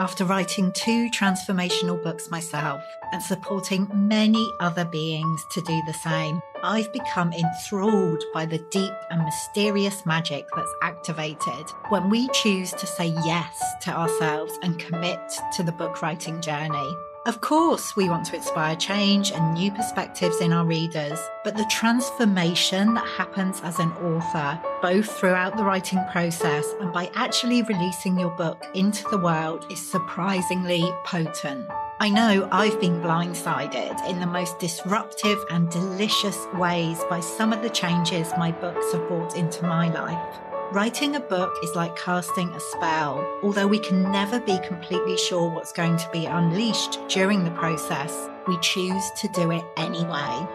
After writing two transformational books myself and supporting many other beings to do the same, I've become enthralled by the deep and mysterious magic that's activated when we choose to say yes to ourselves and commit to the book writing journey. Of course, we want to inspire change and new perspectives in our readers, but the transformation that happens as an author, both throughout the writing process and by actually releasing your book into the world, is surprisingly potent. I know I've been blindsided in the most disruptive and delicious ways by some of the changes my books have brought into my life. Writing a book is like casting a spell. Although we can never be completely sure what's going to be unleashed during the process, we choose to do it anyway.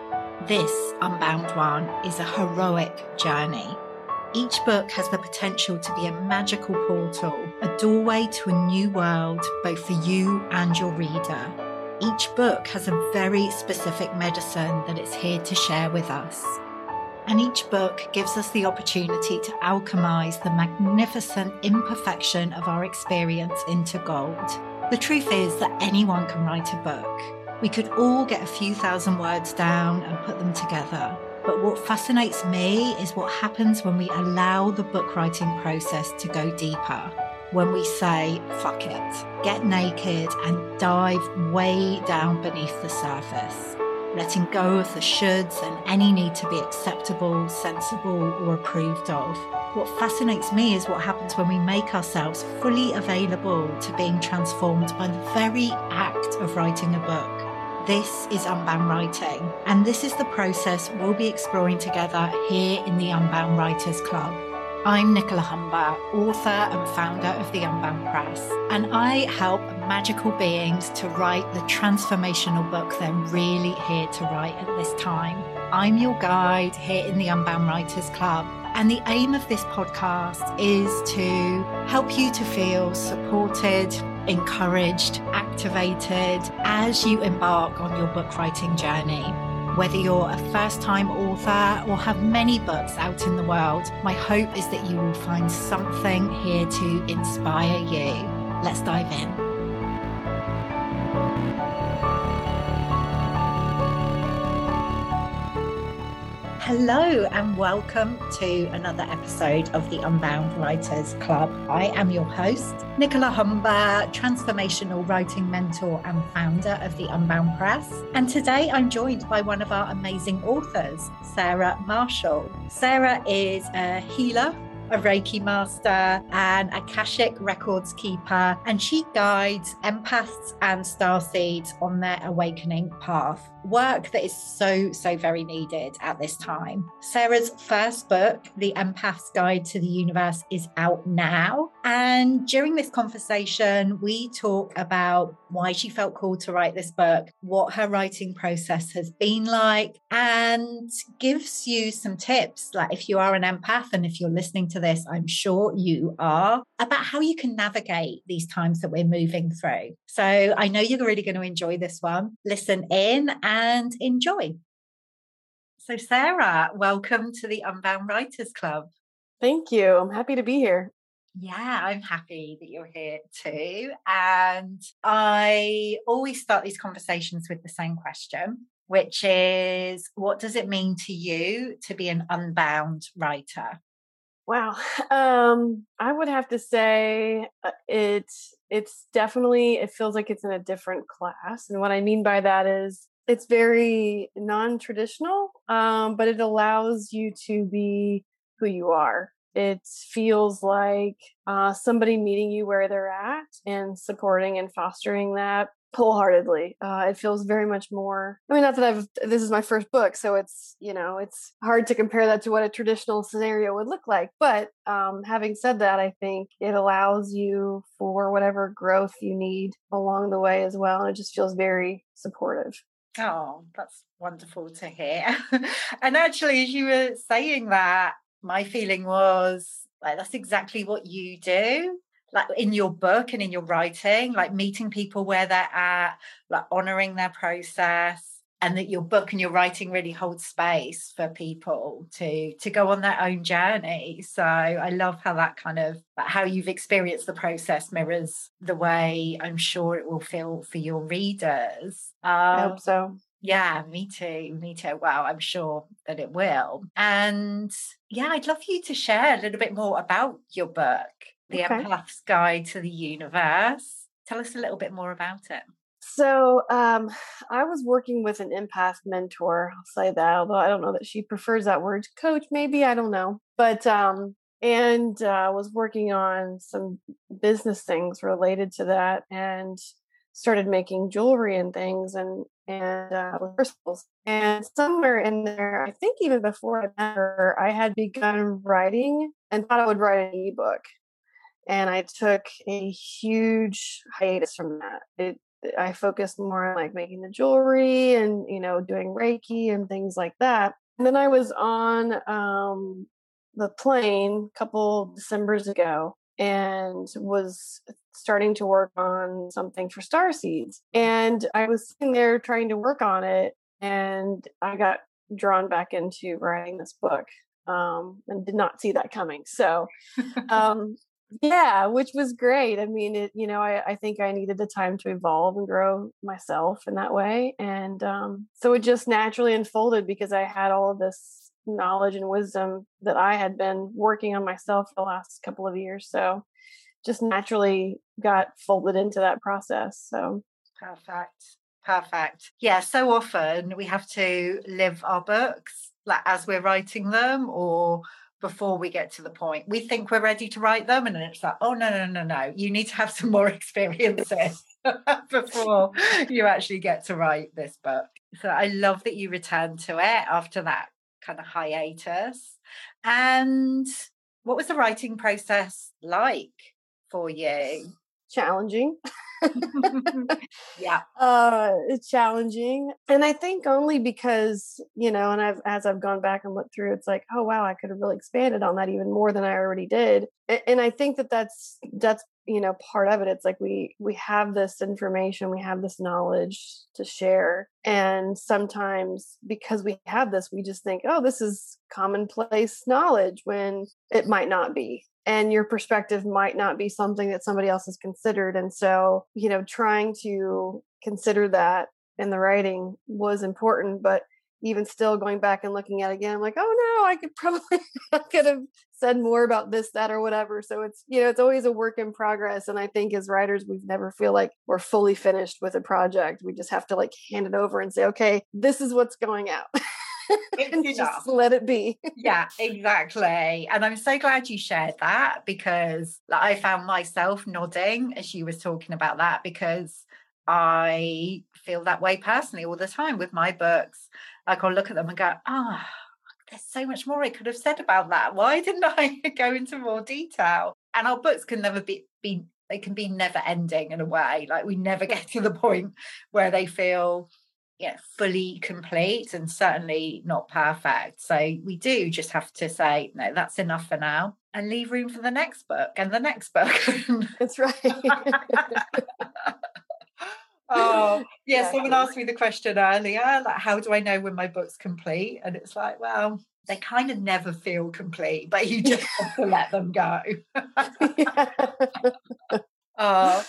This Unbound One is a heroic journey. Each book has the potential to be a magical portal, a doorway to a new world, both for you and your reader. Each book has a very specific medicine that it's here to share with us and each book gives us the opportunity to alchemize the magnificent imperfection of our experience into gold. The truth is that anyone can write a book. We could all get a few thousand words down and put them together. But what fascinates me is what happens when we allow the book writing process to go deeper. When we say, fuck it, get naked and dive way down beneath the surface letting go of the shoulds and any need to be acceptable, sensible, or approved of. What fascinates me is what happens when we make ourselves fully available to being transformed by the very act of writing a book. This is Unbound Writing, and this is the process we'll be exploring together here in the Unbound Writers Club. I'm Nicola Humber, author and founder of the Unbound Press, and I help magical beings to write the transformational book they're really here to write at this time. I'm your guide here in the Unbound Writers Club, and the aim of this podcast is to help you to feel supported, encouraged, activated as you embark on your book writing journey. Whether you're a first time author or have many books out in the world, my hope is that you will find something here to inspire you. Let's dive in. Hello, and welcome to another episode of the Unbound Writers Club. I am your host, Nicola Humber, transformational writing mentor and founder of the Unbound Press. And today I'm joined by one of our amazing authors, Sarah Marshall. Sarah is a healer a Reiki master and a Akashic records keeper, and she guides empaths and starseeds on their awakening path. Work that is so, so very needed at this time. Sarah's first book, The Empath's Guide to the Universe, is out now. And during this conversation, we talk about why she felt called to write this book, what her writing process has been like, and gives you some tips. Like if you are an empath and if you're listening to this, I'm sure you are, about how you can navigate these times that we're moving through. So I know you're really going to enjoy this one. Listen in and enjoy. So, Sarah, welcome to the Unbound Writers Club. Thank you. I'm happy to be here. Yeah, I'm happy that you're here too. And I always start these conversations with the same question, which is what does it mean to you to be an unbound writer? Wow. Um, I would have to say uh, it's it's definitely it feels like it's in a different class. And what I mean by that is it's very non-traditional, um, but it allows you to be who you are. It feels like uh, somebody meeting you where they're at and supporting and fostering that wholeheartedly. Uh, it feels very much more. I mean, not that I've. This is my first book, so it's you know it's hard to compare that to what a traditional scenario would look like. But um, having said that, I think it allows you for whatever growth you need along the way as well, and it just feels very supportive. Oh, that's wonderful to hear. and actually, as you were saying that, my feeling was like that's exactly what you do like in your book and in your writing, like meeting people where they're at, like honoring their process, and that your book and your writing really hold space for people to to go on their own journey so i love how that kind of how you've experienced the process mirrors the way i'm sure it will feel for your readers um, i hope so yeah, me too. Me too. Well, I'm sure that it will. And yeah, I'd love you to share a little bit more about your book, The okay. Empath's Guide to the Universe. Tell us a little bit more about it. So, um, I was working with an empath mentor. I'll say that, although I don't know that she prefers that word. Coach, maybe I don't know, but um, and uh, was working on some business things related to that, and started making jewelry and things and and uh, crystals. And somewhere in there, I think even before I met her, I had begun writing and thought I would write an ebook. And I took a huge hiatus from that. It I focused more on like making the jewelry and you know doing Reiki and things like that. And then I was on um, the plane a couple December's ago and was starting to work on something for star seeds and i was sitting there trying to work on it and i got drawn back into writing this book um, and did not see that coming so um, yeah which was great i mean it you know I, I think i needed the time to evolve and grow myself in that way and um, so it just naturally unfolded because i had all of this knowledge and wisdom that I had been working on myself the last couple of years. So just naturally got folded into that process. So perfect. Perfect. Yeah, so often we have to live our books like as we're writing them or before we get to the point. We think we're ready to write them and it's like, oh no, no, no, no. You need to have some more experiences before you actually get to write this book. So I love that you returned to it after that kind of hiatus. And what was the writing process like for you? Challenging. yeah. Uh it's challenging. And I think only because, you know, and I've as I've gone back and looked through, it's like, oh wow, I could have really expanded on that even more than I already did. And I think that that's that's you know part of it it's like we we have this information we have this knowledge to share and sometimes because we have this we just think oh this is commonplace knowledge when it might not be and your perspective might not be something that somebody else has considered and so you know trying to consider that in the writing was important but even still going back and looking at it again, I'm like, oh no, I could probably I could have said more about this, that, or whatever. So it's you know, it's always a work in progress. And I think as writers, we never feel like we're fully finished with a project. We just have to like hand it over and say, okay, this is what's going out. and just let it be. yeah, exactly. And I'm so glad you shared that because like, I found myself nodding as you was talking about that because I feel that way personally all the time with my books. Like I'll look at them and go, ah, oh, there's so much more I could have said about that. Why didn't I go into more detail? And our books can never be, be they can be never ending in a way. Like we never get to the point where they feel yeah, fully complete and certainly not perfect. So we do just have to say, no, that's enough for now and leave room for the next book and the next book. That's right. oh yeah, yeah, someone asked me the question earlier like how do i know when my book's complete and it's like well they kind of never feel complete but you just have to let them go oh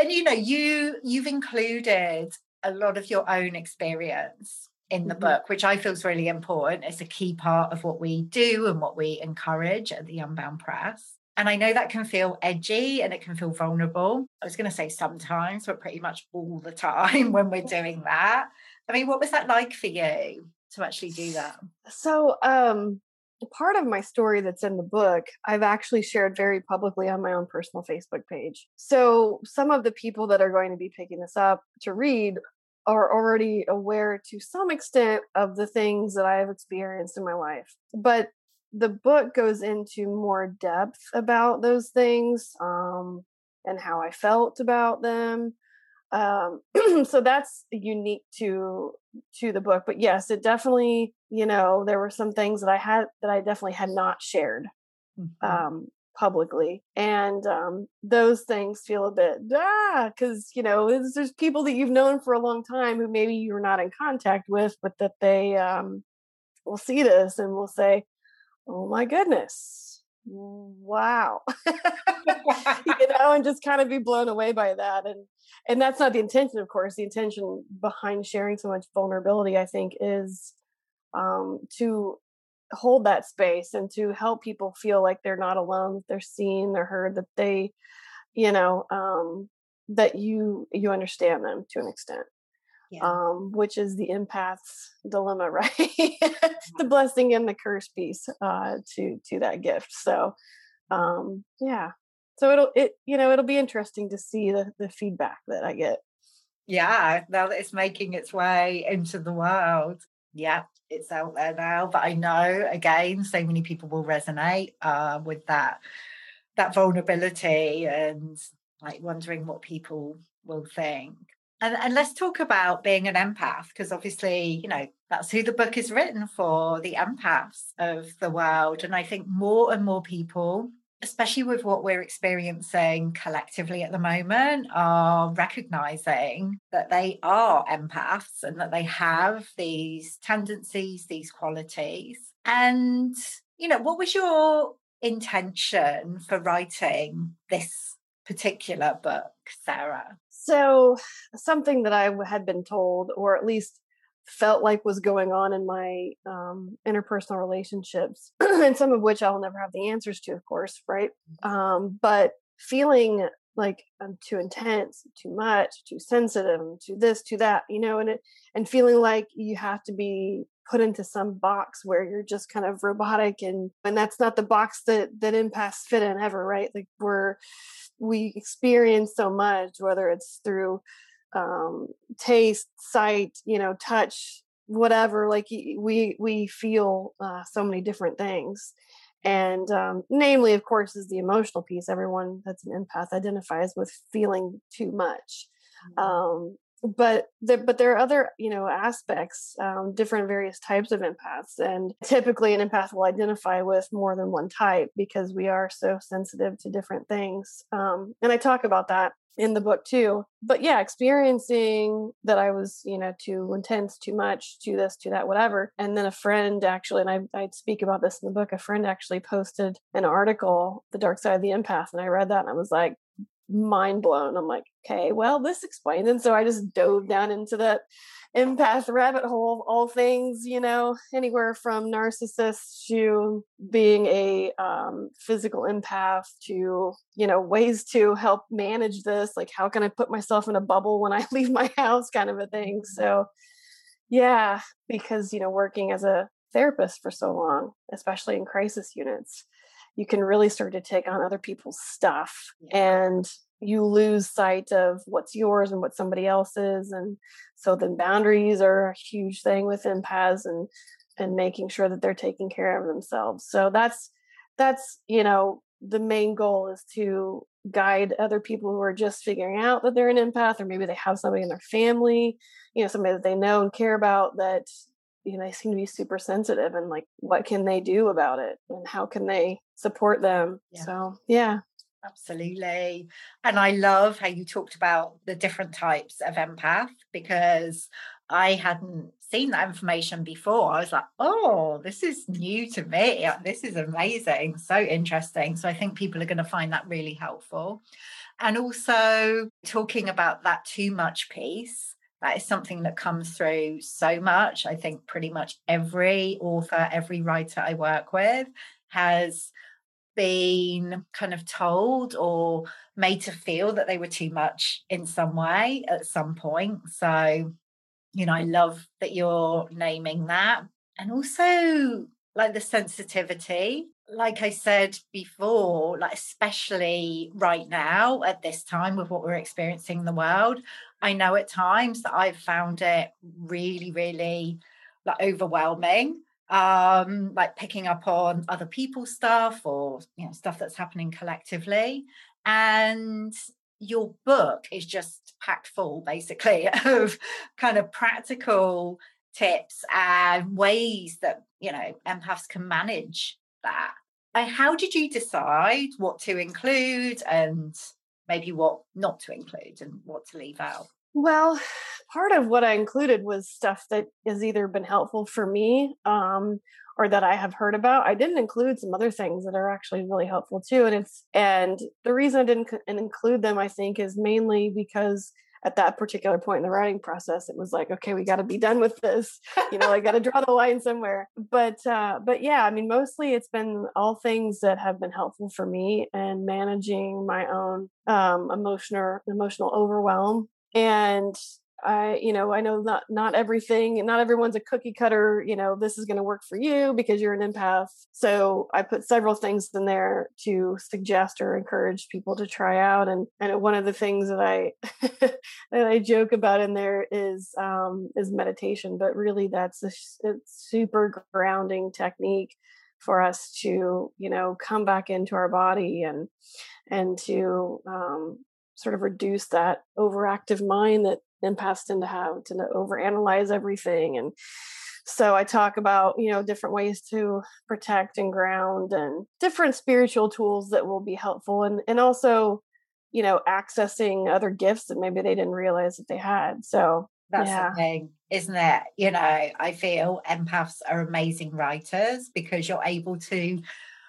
and you know you you've included a lot of your own experience in the mm-hmm. book which i feel is really important it's a key part of what we do and what we encourage at the unbound press and I know that can feel edgy and it can feel vulnerable. I was going to say sometimes, but pretty much all the time when we're doing that. I mean, what was that like for you to actually do that? So, um, part of my story that's in the book, I've actually shared very publicly on my own personal Facebook page. So, some of the people that are going to be picking this up to read are already aware to some extent of the things that I have experienced in my life. But the book goes into more depth about those things um, and how I felt about them. Um, so that's unique to to the book. But yes, it definitely, you know, there were some things that I had that I definitely had not shared. Mm-hmm. Um, publicly and um, those things feel a bit ah because you know there's, there's, people that you've known for a long time who maybe you're not in contact with but that they um, will see this and will say oh my goodness wow you know and just kind of be blown away by that and and that's not the intention of course. The intention behind sharing so much vulnerability i think is um, to hold that space and to help people feel like they're not alone they're seen they're heard that they you know um, that you you understand them to an extent yeah. um, which is the empath's dilemma right? The blessing and the curse piece uh, to to that gift. So um, yeah. So it'll it you know it'll be interesting to see the the feedback that i get. Yeah now that it's making its way into the world yeah it's out there now but i know again so many people will resonate uh, with that that vulnerability and like wondering what people will think. And, and let's talk about being an empath because obviously you know that's who the book is written for the empaths of the world. And i think more and more people especially with what we're experiencing collectively at the moment, are recognizing that they are empaths and that they have these tendencies, these qualities. And, you know, what was your intention for writing this particular book, Sarah? So, something that I had been told, or at least felt like was going on in my um, interpersonal relationships, and some of which I'll never have the answers to, of course, right? Mm-hmm. Um, but feeling like I'm too intense, too much, too sensitive, too this, too that, you know, and it, and feeling like you have to be put into some box where you're just kind of robotic and and that's not the box that that empaths fit in ever, right? Like we're we experience so much, whether it's through um, taste, sight, you know, touch, whatever. Like we we feel uh, so many different things, and um, namely, of course, is the emotional piece. Everyone that's an empath identifies with feeling too much. Mm-hmm. Um, but there, but there are other you know aspects um, different various types of empaths and typically an empath will identify with more than one type because we are so sensitive to different things um, and i talk about that in the book too. But yeah, experiencing that I was, you know, too intense, too much, too this, too that, whatever. And then a friend actually, and I, I speak about this in the book, a friend actually posted an article, The Dark Side of the Empath. And I read that and I was like, mind blown. I'm like, okay, well, this explains. And so I just dove down into that empath rabbit hole all things you know anywhere from narcissists to being a um, physical empath to you know ways to help manage this like how can i put myself in a bubble when i leave my house kind of a thing mm-hmm. so yeah because you know working as a therapist for so long especially in crisis units you can really start to take on other people's stuff and you lose sight of what's yours and what somebody else's and so then boundaries are a huge thing with empaths and and making sure that they're taking care of themselves. So that's that's you know the main goal is to guide other people who are just figuring out that they're an empath or maybe they have somebody in their family you know somebody that they know and care about that you know they seem to be super sensitive and like what can they do about it and how can they support them yeah. so yeah Absolutely. And I love how you talked about the different types of empath because I hadn't seen that information before. I was like, oh, this is new to me. Uh, this is amazing. So interesting. So I think people are going to find that really helpful. And also talking about that too much piece. That is something that comes through so much. I think pretty much every author, every writer I work with has been kind of told or made to feel that they were too much in some way at some point. So, you know, I love that you're naming that. And also, like the sensitivity, like I said before, like especially right now at this time with what we're experiencing in the world, I know at times that I've found it really, really like overwhelming um like picking up on other people's stuff or you know stuff that's happening collectively and your book is just packed full basically of kind of practical tips and ways that you know empaths can manage that. And how did you decide what to include and maybe what not to include and what to leave out? Well, part of what I included was stuff that has either been helpful for me um, or that I have heard about. I didn't include some other things that are actually really helpful too, and it's and the reason I didn't include them, I think, is mainly because at that particular point in the writing process it was like okay we got to be done with this. You know i got to draw the line somewhere. But uh but yeah i mean mostly it's been all things that have been helpful for me and managing my own um emotional emotional overwhelm. And I, you know, I know not not everything, not everyone's a cookie cutter. You know, this is going to work for you because you're an empath. So I put several things in there to suggest or encourage people to try out. And and one of the things that I that I joke about in there is um, is meditation, but really that's a, a super grounding technique for us to you know come back into our body and and to um, sort of reduce that overactive mind that empaths tend to have to overanalyze everything and so i talk about you know different ways to protect and ground and different spiritual tools that will be helpful and and also you know accessing other gifts that maybe they didn't realize that they had so that's yeah. the thing isn't it you know i feel empaths are amazing writers because you're able to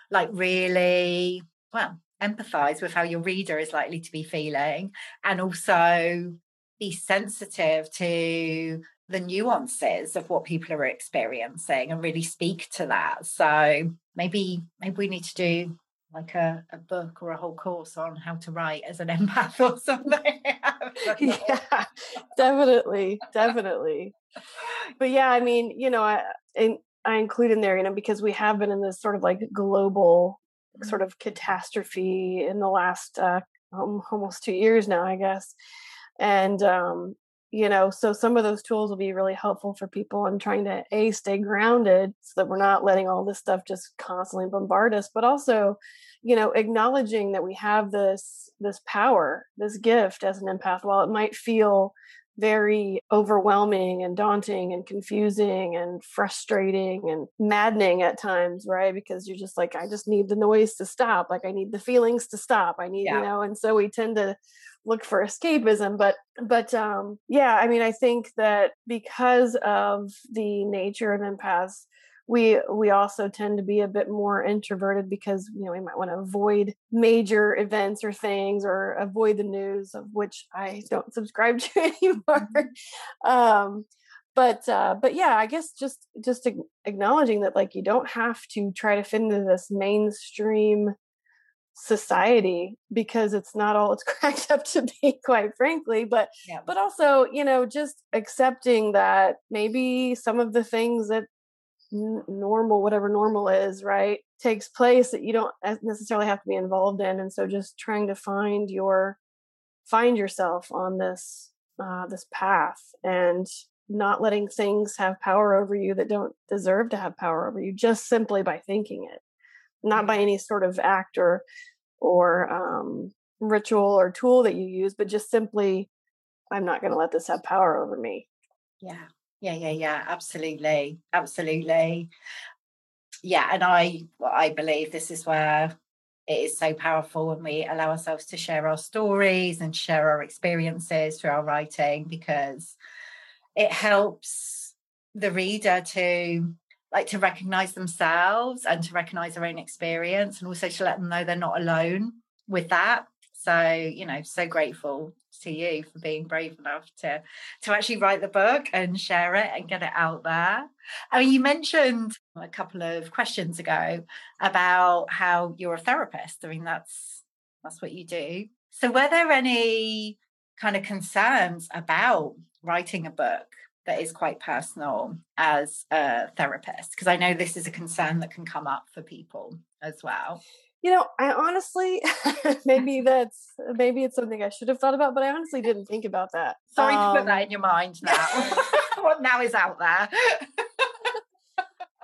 like really well empathize with how your reader is likely to be feeling and also be sensitive to the nuances of what people are experiencing and really speak to that. So maybe maybe we need to do like a, a book or a whole course on how to write as an empath or something. Yeah definitely definitely. But yeah i mean you know i i include in there you know because we have been in this sort of like global sort of catastrophe in the last uh, almost two years now, I guess. And um, you know, so some of those tools will be really helpful for people in trying to a stay grounded so that we're not letting all this stuff just constantly bombard us, but also, you know, acknowledging that we have this this power, this gift as an empath. While it might feel very overwhelming and daunting and confusing and frustrating and maddening at times, right? Because you're just like, I just need the noise to stop. Like, I need the feelings to stop. I need, yeah. you know, and so we tend to look for escapism but but um yeah i mean i think that because of the nature of empaths we we also tend to be a bit more introverted because you know we might want to avoid major events or things or avoid the news of which I don't subscribe to anymore. Mm-hmm. um, but uh, but yeah, I guess just just acknowledging that like you don't have to try to fit into this mainstream society because it's not all it's cracked up to be quite frankly but yeah. but also you know just accepting that maybe some of the things that normal whatever normal is right takes place that you don't necessarily have to be involved in and so just trying to find your find yourself on this uh, this path and not letting things have power over you that don't deserve to have power over you just simply by thinking it not by any sort of act or or um, ritual or tool that you use but just simply i'm not going to let this have power over me. Yeah. Yeah, yeah, yeah, absolutely, absolutely. Yeah, and I I believe this is where it is so powerful when we allow ourselves to share our stories and share our experiences through our writing because it helps the reader to like to recognize themselves and to recognize their own experience and also to let them know they're not alone with that so you know so grateful to you for being brave enough to to actually write the book and share it and get it out there. I mean, you mentioned a couple of questions ago about how you're a therapist. I mean, that's that's what you do. So, were there any kind of concerns about writing a book that is quite personal as a therapist? Because I know this is a concern that can come up for people as well. You know, I honestly, maybe that's maybe it's something I should have thought about, but I honestly didn't think about that. Sorry um, to put that um in your mind now. what now is out there?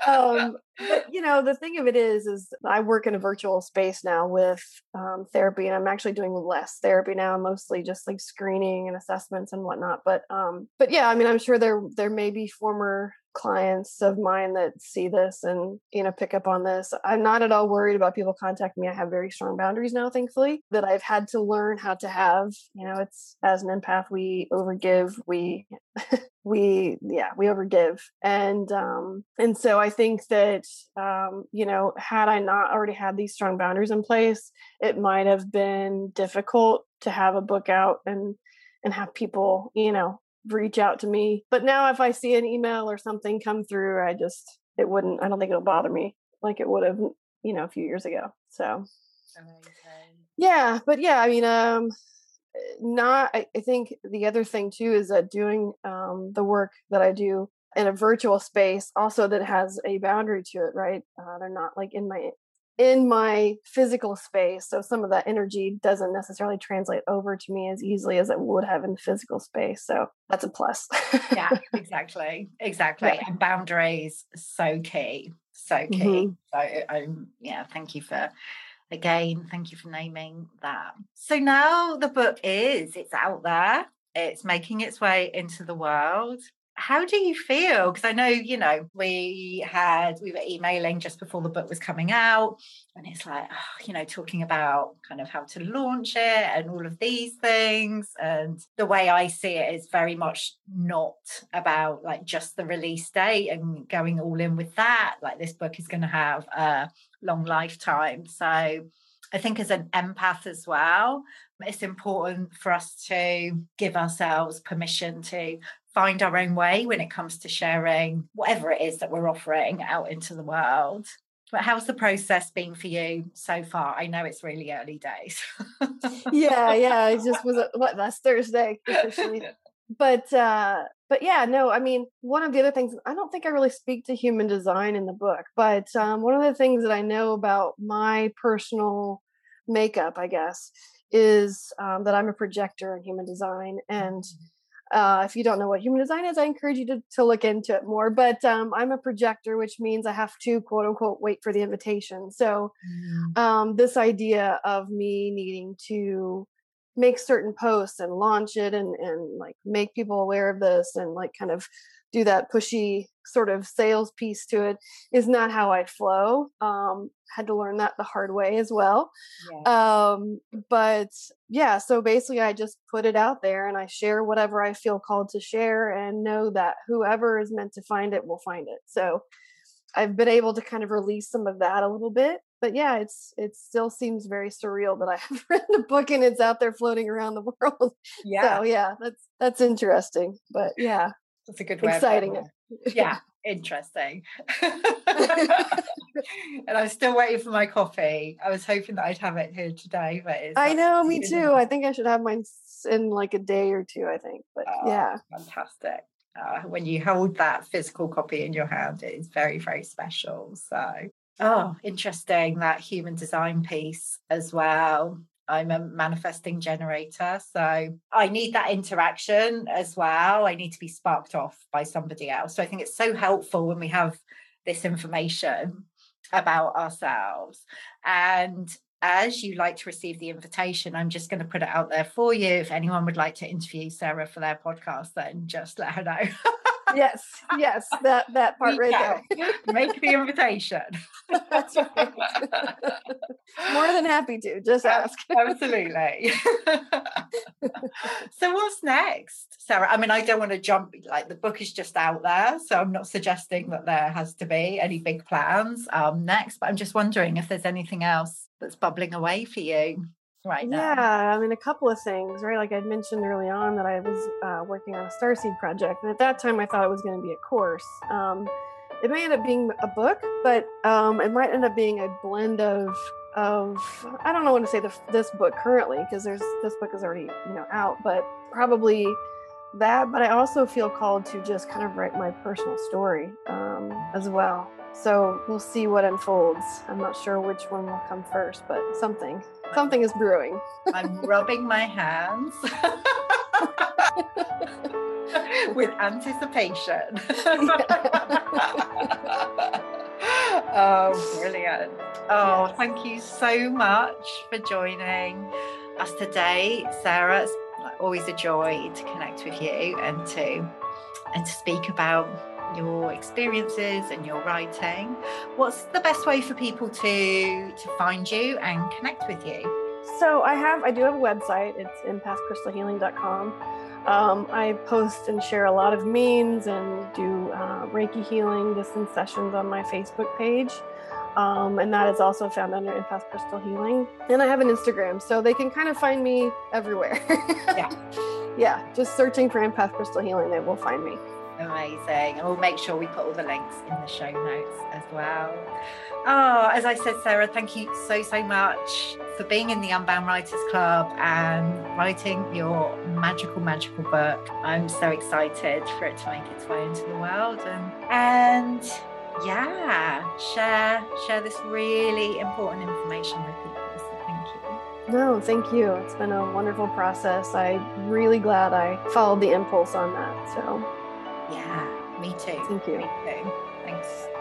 um, but you know, the thing of it is, is I work in a virtual space now with um, therapy, and I'm actually doing less therapy now, mostly just like screening and assessments and whatnot. But um, but yeah, I mean, I'm sure there there may be former clients of mine that see this and you know pick up on this i'm not at all worried about people contacting me. I have very strong boundaries now thankfully that i've had to learn how to have. You know it's as an empath we overgive we we yeah we overgive. And um and so i think that um you know had i not already had these strong boundaries in place it might have been difficult to have a book out and and have people you know reach out to me. But now if I see an email or something come through, I just it wouldn't I don't think it'll bother me like it would have, you know, a few years ago. So Amazing. Yeah, but yeah, I mean um not I, I think the other thing too is that doing um the work that I do in a virtual space also that has a boundary to it, right? Uh, they're not like in my in my physical space. So some of that energy doesn't necessarily translate over to me as easily as it would have in physical space. So that's a plus. yeah, exactly. Exactly. Yeah. And boundaries so key. So key. Mm-hmm. So um yeah, thank you for again, thank you for naming that. So now the book is, it's out there. It's making its way into the world how do you feel? Because I know, you know, we had, we were emailing just before the book was coming out, and it's like, oh, you know, talking about kind of how to launch it and all of these things. And the way I see it is very much not about like just the release date and going all in with that. Like, this book is going to have a long lifetime. So, I think as an empath as well, it's important for us to give ourselves permission to find our own way when it comes to sharing whatever it is that we're offering out into the world. But how's the process been for you so far? I know it's really early days. yeah, yeah. It just was what last Thursday officially. but uh but yeah, no, I mean, one of the other things I don't think I really speak to human design in the book, but um, one of the things that I know about my personal makeup, I guess, is um, that I'm a projector in human design and mm-hmm uh, if you don't know what human design is, I encourage you to, to look into it more. But um, I'm a projector, which means I have to quote unquote wait for the invitation. So, mm. um, this idea of me needing to make certain posts and launch it and, and like make people aware of this and like kind of do that pushy sort of sales piece to it is not how I flow. Um, had to learn that the hard way as well. Yeah. Um, but yeah, so basically, I just put it out there and I share whatever I feel called to share and know that whoever is meant to find it will find it. So I've been able to kind of release some of that a little bit. But yeah, it's it still seems very surreal that I have written a book and it's out there floating around the world. Yeah. So yeah, that's that's interesting. But yeah. That's a good way. Exciting. yeah, interesting. and I'm still waiting for my coffee. I was hoping that I'd have it here today, but I know, me too. I think I should have mine in like a day or two. I think, but oh, yeah, fantastic. Uh, when you hold that physical copy in your hand, it is very, very special. So, oh, interesting that human design piece as well. I'm a manifesting generator. So I need that interaction as well. I need to be sparked off by somebody else. So I think it's so helpful when we have this information about ourselves. And as you like to receive the invitation, I'm just going to put it out there for you. If anyone would like to interview Sarah for their podcast, then just let her know. yes, yes, that that part right there. Make the invitation. That's right. Than happy to. Just ask. Absolutely. so what's next, Sarah? I mean, I don't want to jump like the book is just out there, so I'm not suggesting that there has to be any big plans um, next, but I'm just wondering if there's anything else that's bubbling away for you right now? Yeah, I mean, a couple of things, right? Like I mentioned early on that I was uh, working on a Starseed project, and at that time I thought it was going to be a course. Um, it may end up being a book, but um, it might end up being a blend of of I don't know what to say the, this book currently because there's this book is already you know out, but probably that. But I also feel called to just kind of write my personal story um, as well. So we'll see what unfolds. I'm not sure which one will come first, but something something is brewing. I'm rubbing my hands with anticipation. oh, brilliant. Oh, yes. thank you so much for joining us today, Sarah. It's always a joy to connect with you and to and to speak about your experiences and your writing. What's the best way for people to to find you and connect with you? So I have I do have a website. It's empathcrystalhealing.com. Um, I post and share a lot of memes and do uh, Reiki healing distance sessions on my Facebook page. Um, and that is also found under Empath Crystal Healing. And I have an Instagram, so they can kind of find me everywhere. yeah. Yeah, just searching for Empath Crystal Healing, they will find me. Amazing. And we'll make sure we put all the links in the show notes as well. Oh, as I said, Sarah, thank you so, so much for being in the Unbound Writers Club and writing your magical, magical book. I'm so excited for it to make its way into the world and and yeah, share share this really important information with people. So thank you. No, thank you. It's been a wonderful process. I'm really glad I followed the impulse on that. So yeah, me too. Thank you. Me too. Thanks.